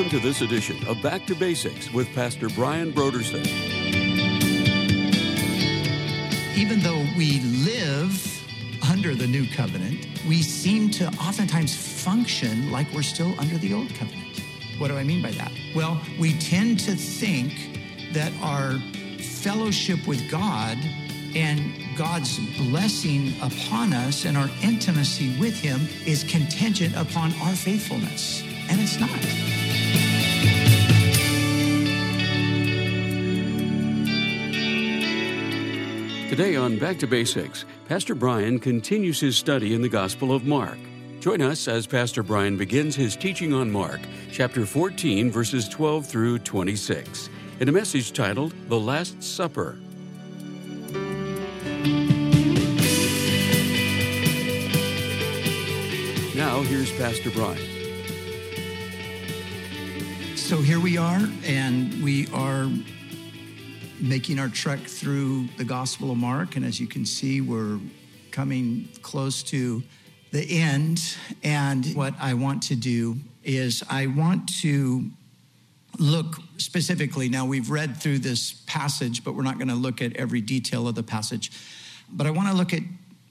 Welcome to this edition of Back to Basics with Pastor Brian Broderson. Even though we live under the new covenant, we seem to oftentimes function like we're still under the old covenant. What do I mean by that? Well, we tend to think that our fellowship with God and God's blessing upon us and our intimacy with Him is contingent upon our faithfulness. And it's not. Today on Back to Basics, Pastor Brian continues his study in the Gospel of Mark. Join us as Pastor Brian begins his teaching on Mark, chapter 14, verses 12 through 26, in a message titled The Last Supper. Now, here's Pastor Brian. So here we are, and we are making our trek through the Gospel of Mark. And as you can see, we're coming close to the end. And what I want to do is I want to look specifically. Now, we've read through this passage, but we're not going to look at every detail of the passage. But I want to look at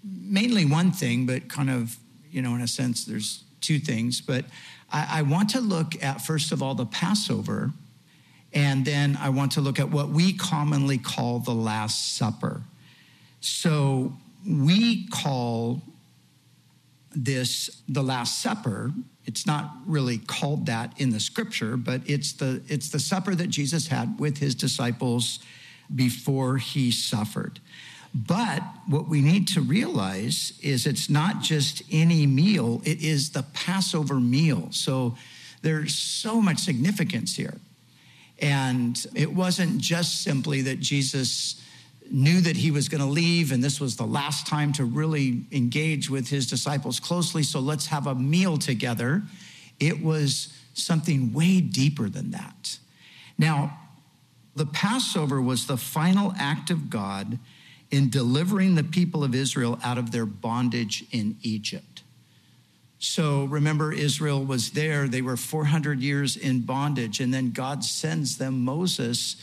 mainly one thing, but kind of, you know, in a sense, there's two things. But I, I want to look at, first of all, the Passover. And then I want to look at what we commonly call the Last Supper. So we call this the Last Supper. It's not really called that in the scripture, but it's the, it's the supper that Jesus had with his disciples before he suffered. But what we need to realize is it's not just any meal, it is the Passover meal. So there's so much significance here. And it wasn't just simply that Jesus knew that he was going to leave and this was the last time to really engage with his disciples closely. So let's have a meal together. It was something way deeper than that. Now, the Passover was the final act of God in delivering the people of Israel out of their bondage in Egypt. So remember, Israel was there. They were 400 years in bondage, and then God sends them Moses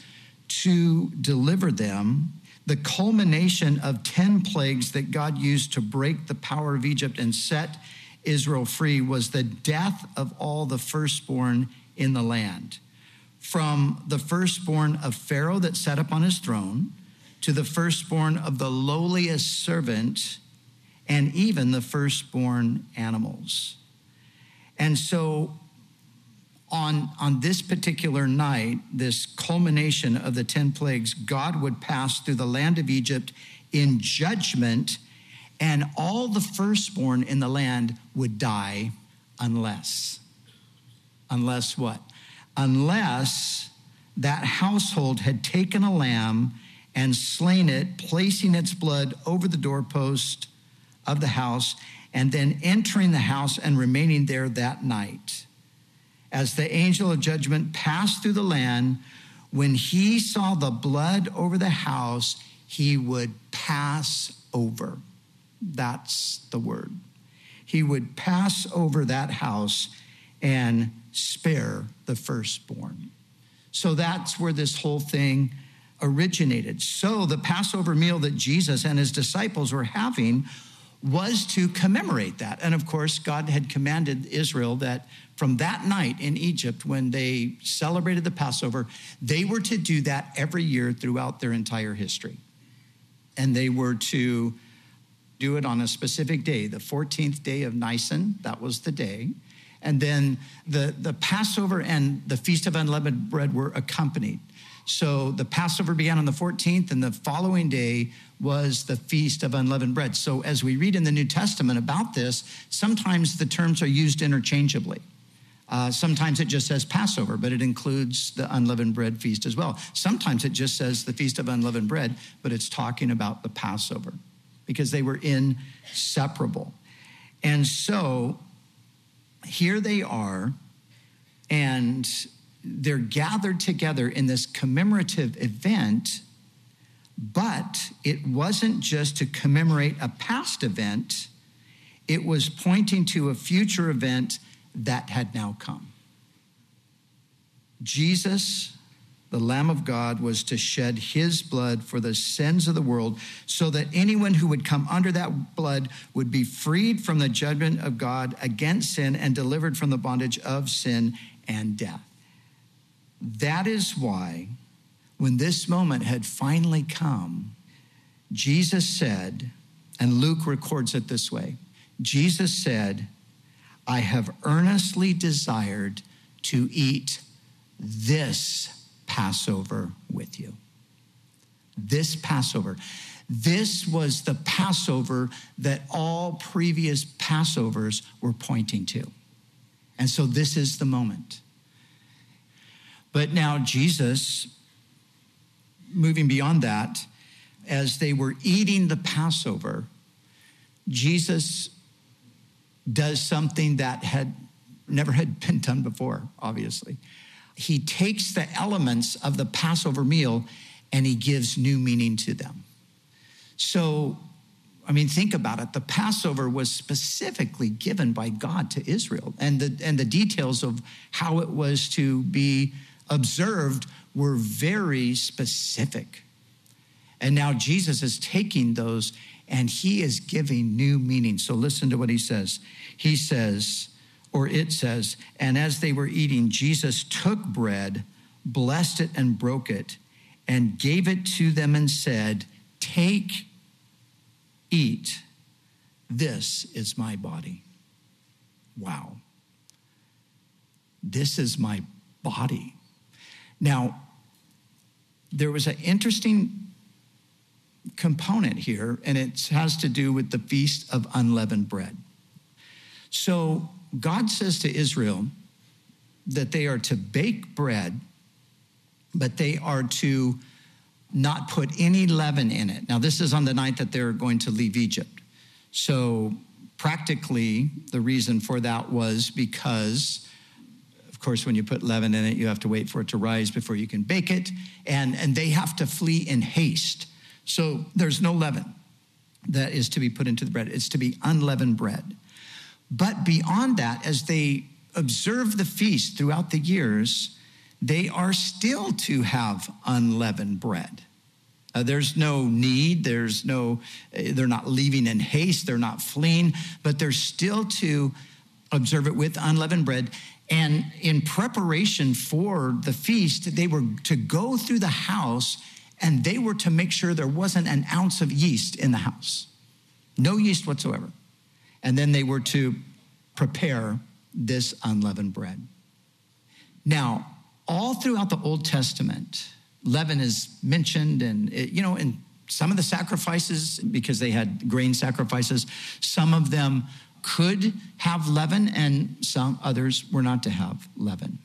to deliver them. The culmination of 10 plagues that God used to break the power of Egypt and set Israel free was the death of all the firstborn in the land. From the firstborn of Pharaoh that sat upon his throne, to the firstborn of the lowliest servant and even the firstborn animals. And so on, on this particular night, this culmination of the 10 plagues, God would pass through the land of Egypt in judgment, and all the firstborn in the land would die unless, unless what? Unless that household had taken a lamb and slain it, placing its blood over the doorpost of the house, and then entering the house and remaining there that night. As the angel of judgment passed through the land, when he saw the blood over the house, he would pass over. That's the word. He would pass over that house and spare the firstborn. So that's where this whole thing originated. So the Passover meal that Jesus and his disciples were having was to commemorate that. And of course, God had commanded Israel that from that night in Egypt, when they celebrated the Passover, they were to do that every year throughout their entire history. And they were to do it on a specific day, the 14th day of Nisan, that was the day. And then the, the Passover and the Feast of Unleavened Bread were accompanied. So the Passover began on the 14th, and the following day was the Feast of Unleavened Bread. So as we read in the New Testament about this, sometimes the terms are used interchangeably. Uh, sometimes it just says Passover, but it includes the unleavened bread feast as well. Sometimes it just says the Feast of Unleavened Bread, but it's talking about the Passover because they were inseparable. And so here they are, and they're gathered together in this commemorative event, but it wasn't just to commemorate a past event, it was pointing to a future event that had now come. Jesus, the Lamb of God, was to shed his blood for the sins of the world so that anyone who would come under that blood would be freed from the judgment of God against sin and delivered from the bondage of sin and death. That is why, when this moment had finally come, Jesus said, and Luke records it this way Jesus said, I have earnestly desired to eat this Passover with you. This Passover. This was the Passover that all previous Passovers were pointing to. And so this is the moment. But now, Jesus, moving beyond that, as they were eating the Passover, Jesus does something that had never had been done before, obviously. He takes the elements of the Passover meal and he gives new meaning to them. So, I mean, think about it. The Passover was specifically given by God to Israel, and the, and the details of how it was to be observed were very specific. And now Jesus is taking those and he is giving new meaning. So listen to what he says. He says, or it says, and as they were eating, Jesus took bread, blessed it, and broke it, and gave it to them and said, Take, eat. This is my body. Wow. This is my body. Now, there was an interesting component here, and it has to do with the Feast of Unleavened Bread. So God says to Israel that they are to bake bread, but they are to not put any leaven in it. Now, this is on the night that they're going to leave Egypt. So, practically, the reason for that was because, of course, when you put leaven in it, you have to wait for it to rise before you can bake it. And, and they have to flee in haste. So there's no leaven that is to be put into the bread, it's to be unleavened bread. But beyond that, as they observe the feast throughout the years, they are still to have unleavened bread. Uh, there's no need, there's no, uh, they're not leaving in haste, they're not fleeing, but they're still to observe it with unleavened bread. And in preparation for the feast, they were to go through the house and they were to make sure there wasn't an ounce of yeast in the house, no yeast whatsoever. And then they were to prepare this unleavened bread. Now, all throughout the Old Testament, leaven is mentioned, and it, you know, in some of the sacrifices, because they had grain sacrifices, some of them could have leaven, and some others were not to have leaven.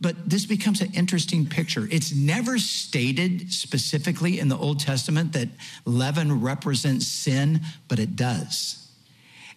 But this becomes an interesting picture. It's never stated specifically in the Old Testament that leaven represents sin, but it does.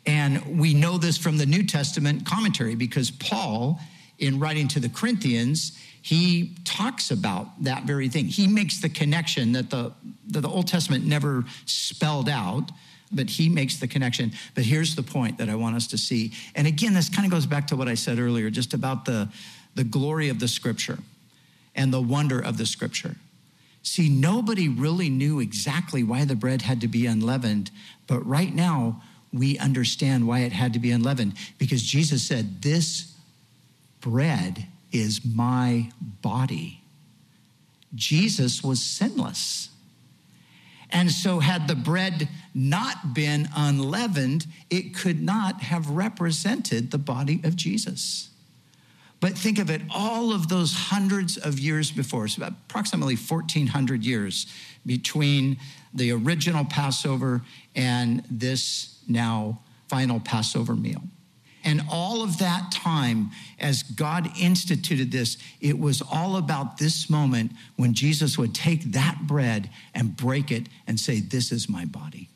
And we know this from the New Testament commentary because Paul, in writing to the Corinthians, he talks about that very thing. He makes the connection that the, that the Old Testament never spelled out, but he makes the connection. But here's the point that I want us to see. And again, this kind of goes back to what I said earlier, just about the, the glory of the scripture and the wonder of the scripture. See, nobody really knew exactly why the bread had to be unleavened, but right now we understand why it had to be unleavened because Jesus said, This bread is my body. Jesus was sinless. And so, had the bread not been unleavened, it could not have represented the body of Jesus. But think of it, all of those hundreds of years before, so approximately 1,400 years between the original Passover and this now final Passover meal. And all of that time, as God instituted this, it was all about this moment when Jesus would take that bread and break it and say, This is my body.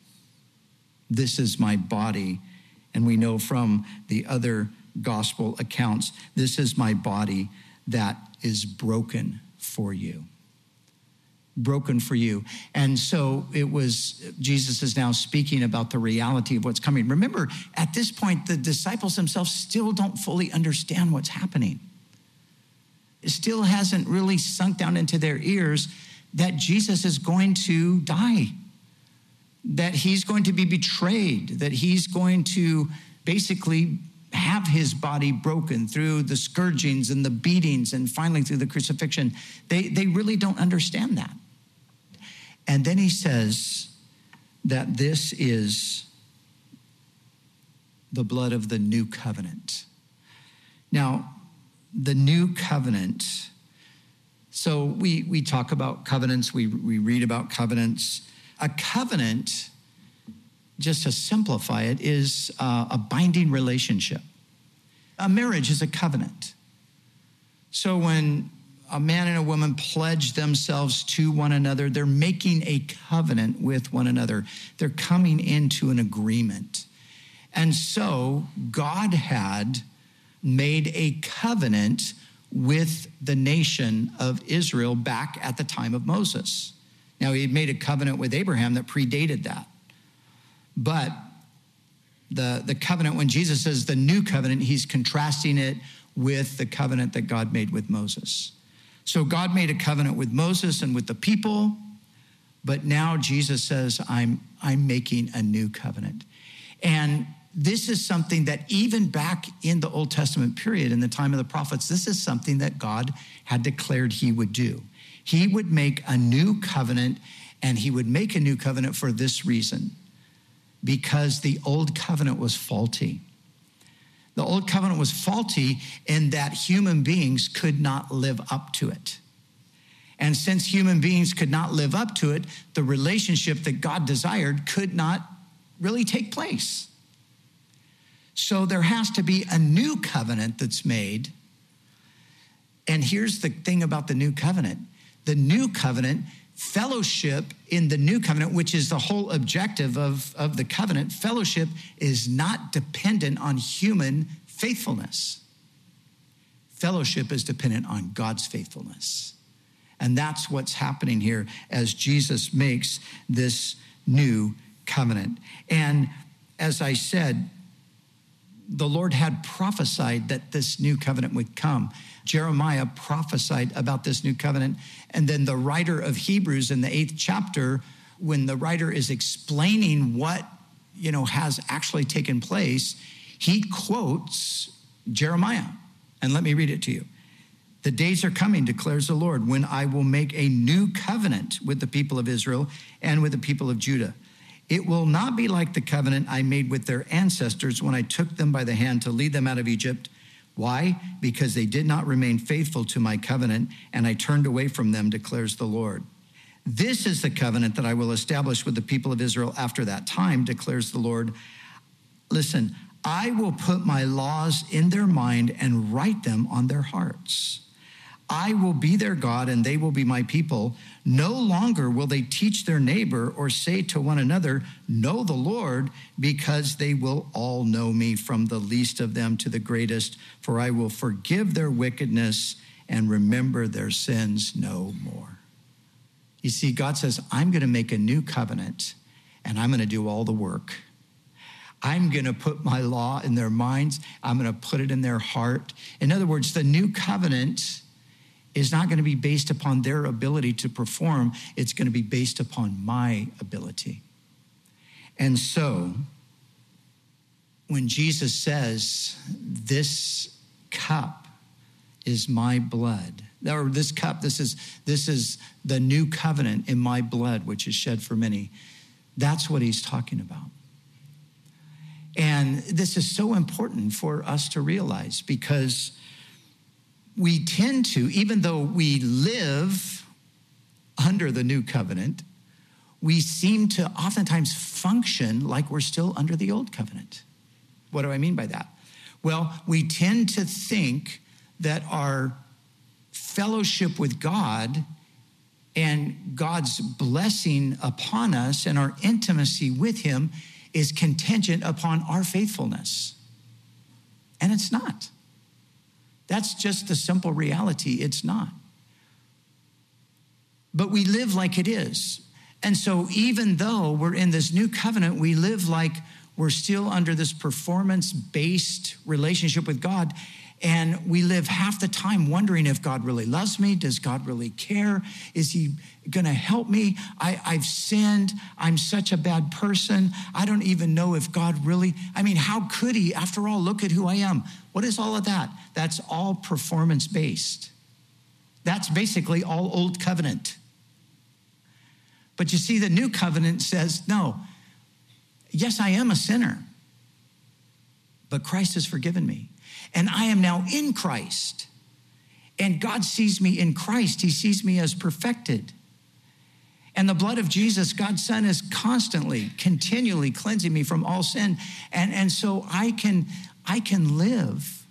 This is my body. And we know from the other gospel accounts. This is my body that is broken for you. Broken for you. And so it was, Jesus is now speaking about the reality of what's coming. Remember, at this point, the disciples themselves still don't fully understand what's happening. It still hasn't really sunk down into their ears that Jesus is going to die, that he's going to be betrayed, that he's going to basically have his body broken through the scourgings and the beatings and finally through the crucifixion. They, they really don't understand that. And then he says that this is the blood of the new covenant. Now, the new covenant. So we, we talk about covenants, we, we read about covenants. A covenant, just to simplify it, is uh, a binding relationship. A marriage is a covenant. So when a man and a woman pledge themselves to one another, they're making a covenant with one another. They're coming into an agreement. And so God had made a covenant with the nation of Israel back at the time of Moses. Now, he had made a covenant with Abraham that predated that. But the, the covenant, when Jesus says the new covenant, he's contrasting it with the covenant that God made with Moses. So God made a covenant with Moses and with the people, but now Jesus says, I'm, I'm making a new covenant. And this is something that even back in the Old Testament period, in the time of the prophets, this is something that God had declared he would do. He would make a new covenant, and he would make a new covenant for this reason because the old covenant was faulty. The old covenant was faulty in that human beings could not live up to it. And since human beings could not live up to it, the relationship that God desired could not really take place. So there has to be a new covenant that's made. And here's the thing about the new covenant the new covenant, fellowship in the new covenant, which is the whole objective of, of the covenant, fellowship is not dependent on human faithfulness. Fellowship is dependent on God's faithfulness. And that's what's happening here as Jesus makes this new covenant. And as I said, the Lord had prophesied that this new covenant would come. Jeremiah prophesied about this new covenant. And then the writer of Hebrews in the eighth chapter, when the writer is explaining what you know has actually taken place, he quotes Jeremiah. And let me read it to you. The days are coming, declares the Lord, when I will make a new covenant with the people of Israel and with the people of Judah it will not be like the covenant I made with their ancestors when I took them by the hand to lead them out of Egypt. Why? Because they did not remain faithful to my covenant, and I turned away from them, declares the Lord. This is the covenant that I will establish with the people of Israel after that time, declares the Lord. Listen, I will put my laws in their mind and write them on their hearts. I will be their God and they will be my people. No longer will they teach their neighbor or say to one another, Know the Lord, because they will all know me from the least of them to the greatest, for I will forgive their wickedness and remember their sins no more. You see, God says, I'm going to make a new covenant and I'm going to do all the work. I'm going to put my law in their minds. I'm going to put it in their heart. In other words, the new covenant is not going to be based upon their ability to perform, it's going to be based upon my ability. And so, when Jesus says, This cup is my blood, or this cup, this is, this is the new covenant in my blood, which is shed for many, that's what he's talking about. And this is so important for us to realize because we tend to, even though we live under the new covenant, we seem to oftentimes function like we're still under the old covenant. What do I mean by that? Well, we tend to think that our fellowship with God and God's blessing upon us and our intimacy with Him is contingent upon our faithfulness. And it's not. That's just the simple reality. It's not. But we live like it is. And so, even though we're in this new covenant, we live like we're still under this performance based relationship with God. And we live half the time wondering if God really loves me. Does God really care? Is He going to help me? I, have sinned. I'm such a bad person. I don't even know if God really, I mean, how could He? After all, look at who I am. What is all of that? That's all performance based. That's basically all old covenant. But you see, the new covenant says, no, yes, I am a sinner, but Christ has forgiven me and I am now in Christ. And God sees me in Christ, He sees me as perfected. And the blood of Jesus, God's Son, is constantly, continually cleansing me from all sin. And, and so I can, I can live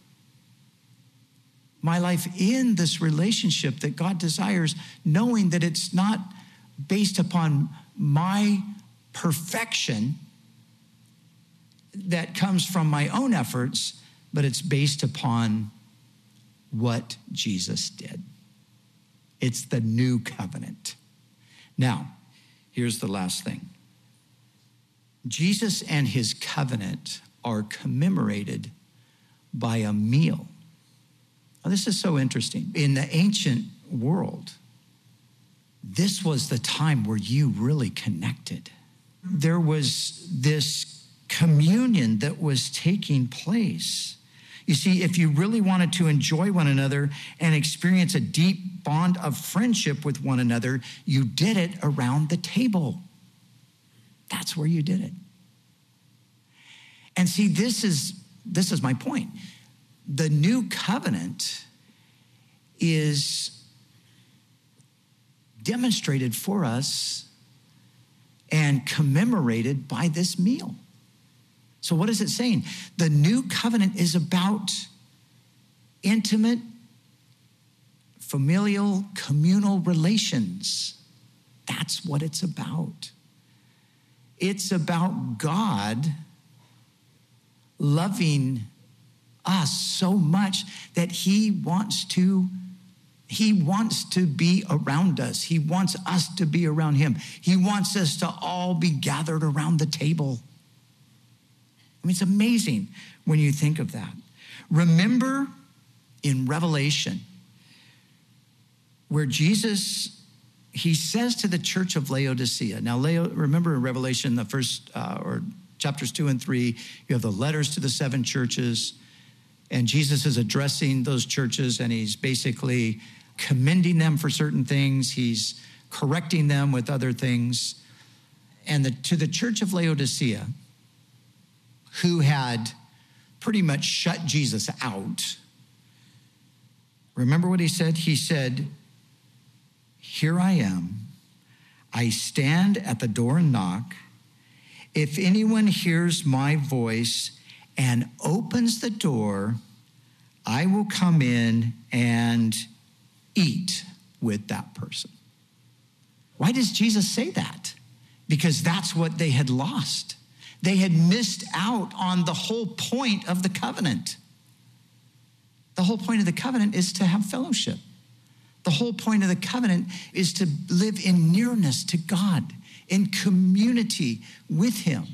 my life in this relationship that God desires, knowing that it's not based upon my perfection that comes from my own efforts, but it's based upon what Jesus did. It's the new covenant. Now, here's the last thing Jesus and his covenant are commemorated by a meal. Now, this is so interesting. In the ancient world, this was the time where you really connected. There was this communion that was taking place. You see, if you really wanted to enjoy one another and experience a deep bond of friendship with one another, you did it around the table. That's where you did it. And see, this is this is my point. The new covenant is demonstrated for us and commemorated by this meal. So, what is it saying? The new covenant is about intimate, familial, communal relations. That's what it's about. It's about God loving us so much that he wants to he wants to be around us. He wants us to be around him. He wants us to all be gathered around the table. I mean, it's amazing when you think of that. Remember in Revelation where Jesus he says to the church of Laodicea. Now, Leo, remember in Revelation, the first uh, or chapters two and three, you have the letters to the seven churches, and Jesus is addressing those churches, and he's basically commending them for certain things. He's correcting them with other things. And the, to the church of Laodicea, who had pretty much shut Jesus out. Remember what he said? He said, Here I am. I stand at the door and knock. If anyone hears my voice and opens the door, I will come in and eat with that person. Why does Jesus say that? Because that's what they had lost. They had missed out on the whole point of the covenant. The whole point of the covenant is to have fellowship. The whole point of the covenant is to live in nearness to God, in community with Him,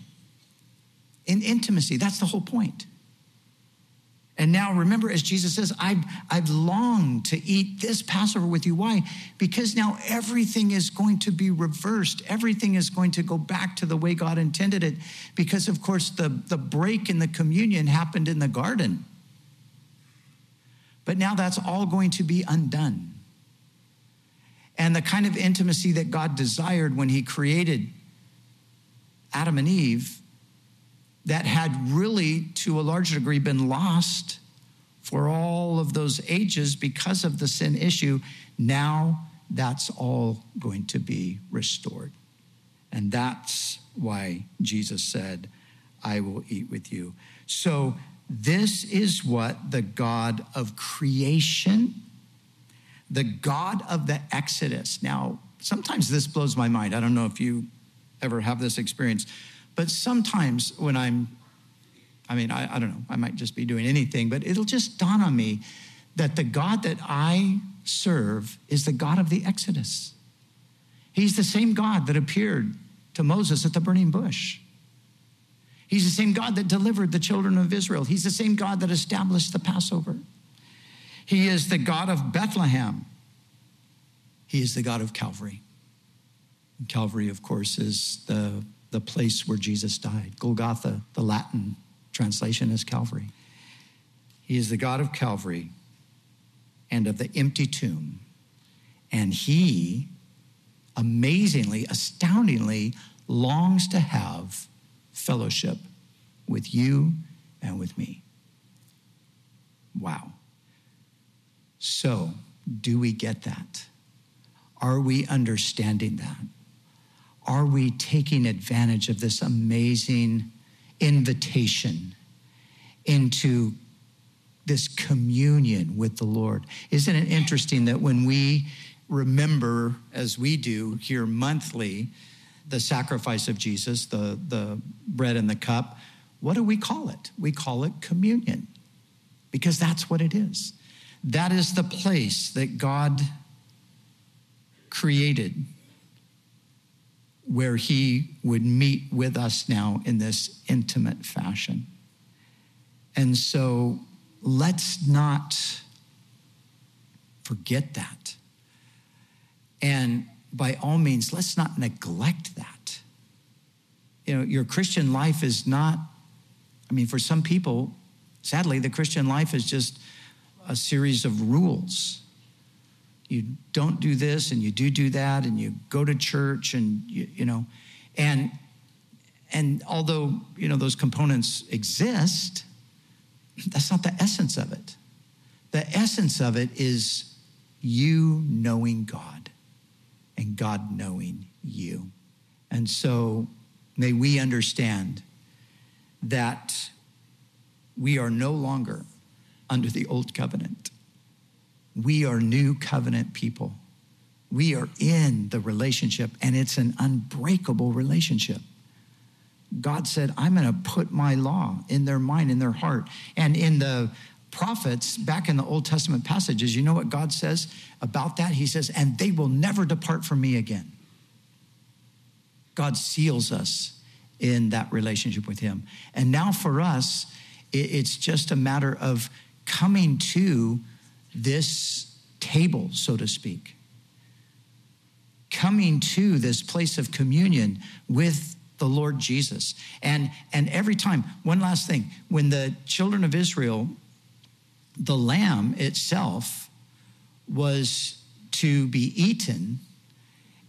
in intimacy. That's the whole point. And now remember, as Jesus says, I've, I've longed to eat this Passover with you. Why? Because now everything is going to be reversed. Everything is going to go back to the way God intended it. Because, of course, the, the break in the communion happened in the garden. But now that's all going to be undone. And the kind of intimacy that God desired when He created Adam and Eve that had really, to a large degree, been lost for all of those ages because of the sin issue. Now that's all going to be restored. And that's why Jesus said, I will eat with you. So, this is what the God of creation, the God of the Exodus. Now, sometimes this blows my mind. I don't know if you ever have this experience. But sometimes when I'm, I mean, I, I don't know, I might just be doing anything, but it'll just dawn on me that the God that I serve is the God of the Exodus. He's the same God that appeared to Moses at the burning bush. He's the same God that delivered the children of Israel. He's the same God that established the Passover. He is the God of Bethlehem. He is the God of Calvary. Calvary, of course, is the, the place where Jesus died. Golgotha, the Latin translation is Calvary. He is the God of Calvary and of the empty tomb. And he amazingly, astoundingly longs to have fellowship with you and with me. Wow. So, do we get that? Are we understanding that? Are we taking advantage of this amazing invitation into this communion with the Lord? Isn't it interesting that when we remember, as we do here monthly, the sacrifice of Jesus, the, the bread and the cup, what do we call it? We call it communion because that's what it is. That is the place that God created where he would meet with us now in this intimate fashion. And so let's not forget that. And by all means, let's not neglect that. You know, your Christian life is not, I mean, for some people, sadly, the Christian life is just a series of rules. You don't do this and you do do that and you go to church and you, you know, and and although you know those components exist, that's not the essence of it. The essence of it is you knowing God and God knowing you. And so may we understand that we are no longer under the old covenant. We are new covenant people. We are in the relationship, and it's an unbreakable relationship. God said, I'm going to put my law in their mind, in their heart. And in the prophets, back in the Old Testament passages, you know what God says about that? He says, and they will never depart from me again. God seals us in that relationship with Him. And now for us, it's just a matter of coming to this table, so to speak, coming to this place of communion with the Lord Jesus. And, and every time, one last thing, when the children of Israel, the lamb itself was to be eaten,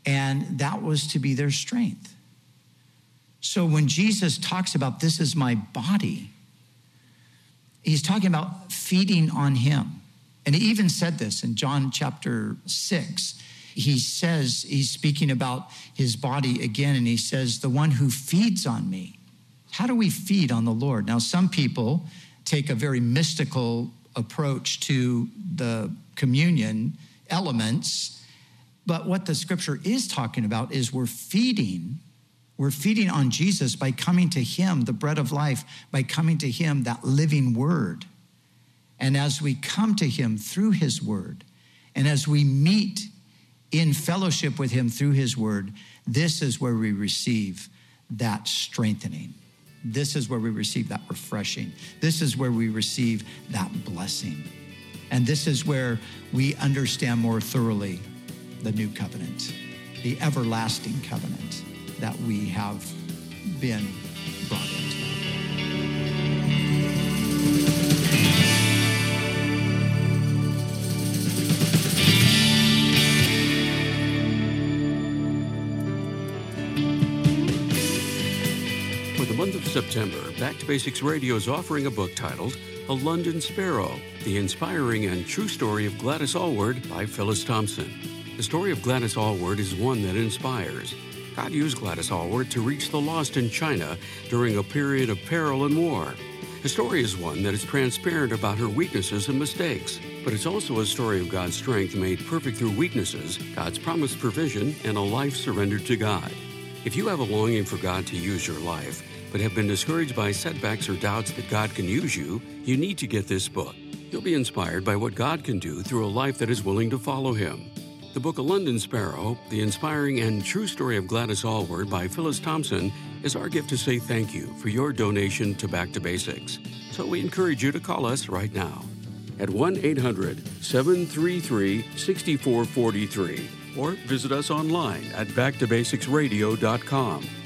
and that was to be their strength. So when Jesus talks about this is my body, he's talking about feeding on him. And he even said this in John chapter 6. He says, he's speaking about his body again, and he says, The one who feeds on me. How do we feed on the Lord? Now, some people take a very mystical approach to the communion elements, but what the scripture is talking about is we're feeding we're feeding on Jesus by coming to Him, the bread of life, by coming to Him, that living word. And as we come to Him through His word, and as we meet in fellowship with Him through His word, this is where we receive that strengthening. This is where we receive that refreshing. This is where we receive that blessing. And this is where we understand more thoroughly the new covenant, the everlasting covenant that we have been brought into. September, Back to Basics Radio is offering a book titled A London Sparrow The Inspiring and True Story of Gladys Aylward by Phyllis Thompson. The story of Gladys Aylward is one that inspires. God used Gladys Aylward to reach the lost in China during a period of peril and war. The story is one that is transparent about her weaknesses and mistakes, but it's also a story of God's strength made perfect through weaknesses, God's promised provision, and a life surrendered to God. If you have a longing for God to use your life, but have been discouraged by setbacks or doubts that God can use you, you need to get this book. You'll be inspired by what God can do through a life that is willing to follow Him. The book A London Sparrow, the inspiring and true story of Gladys Aylward by Phyllis Thompson, is our gift to say thank you for your donation to Back to Basics. So we encourage you to call us right now. at 1 800 733 6443 or visit us online at backtobasicsradio.com.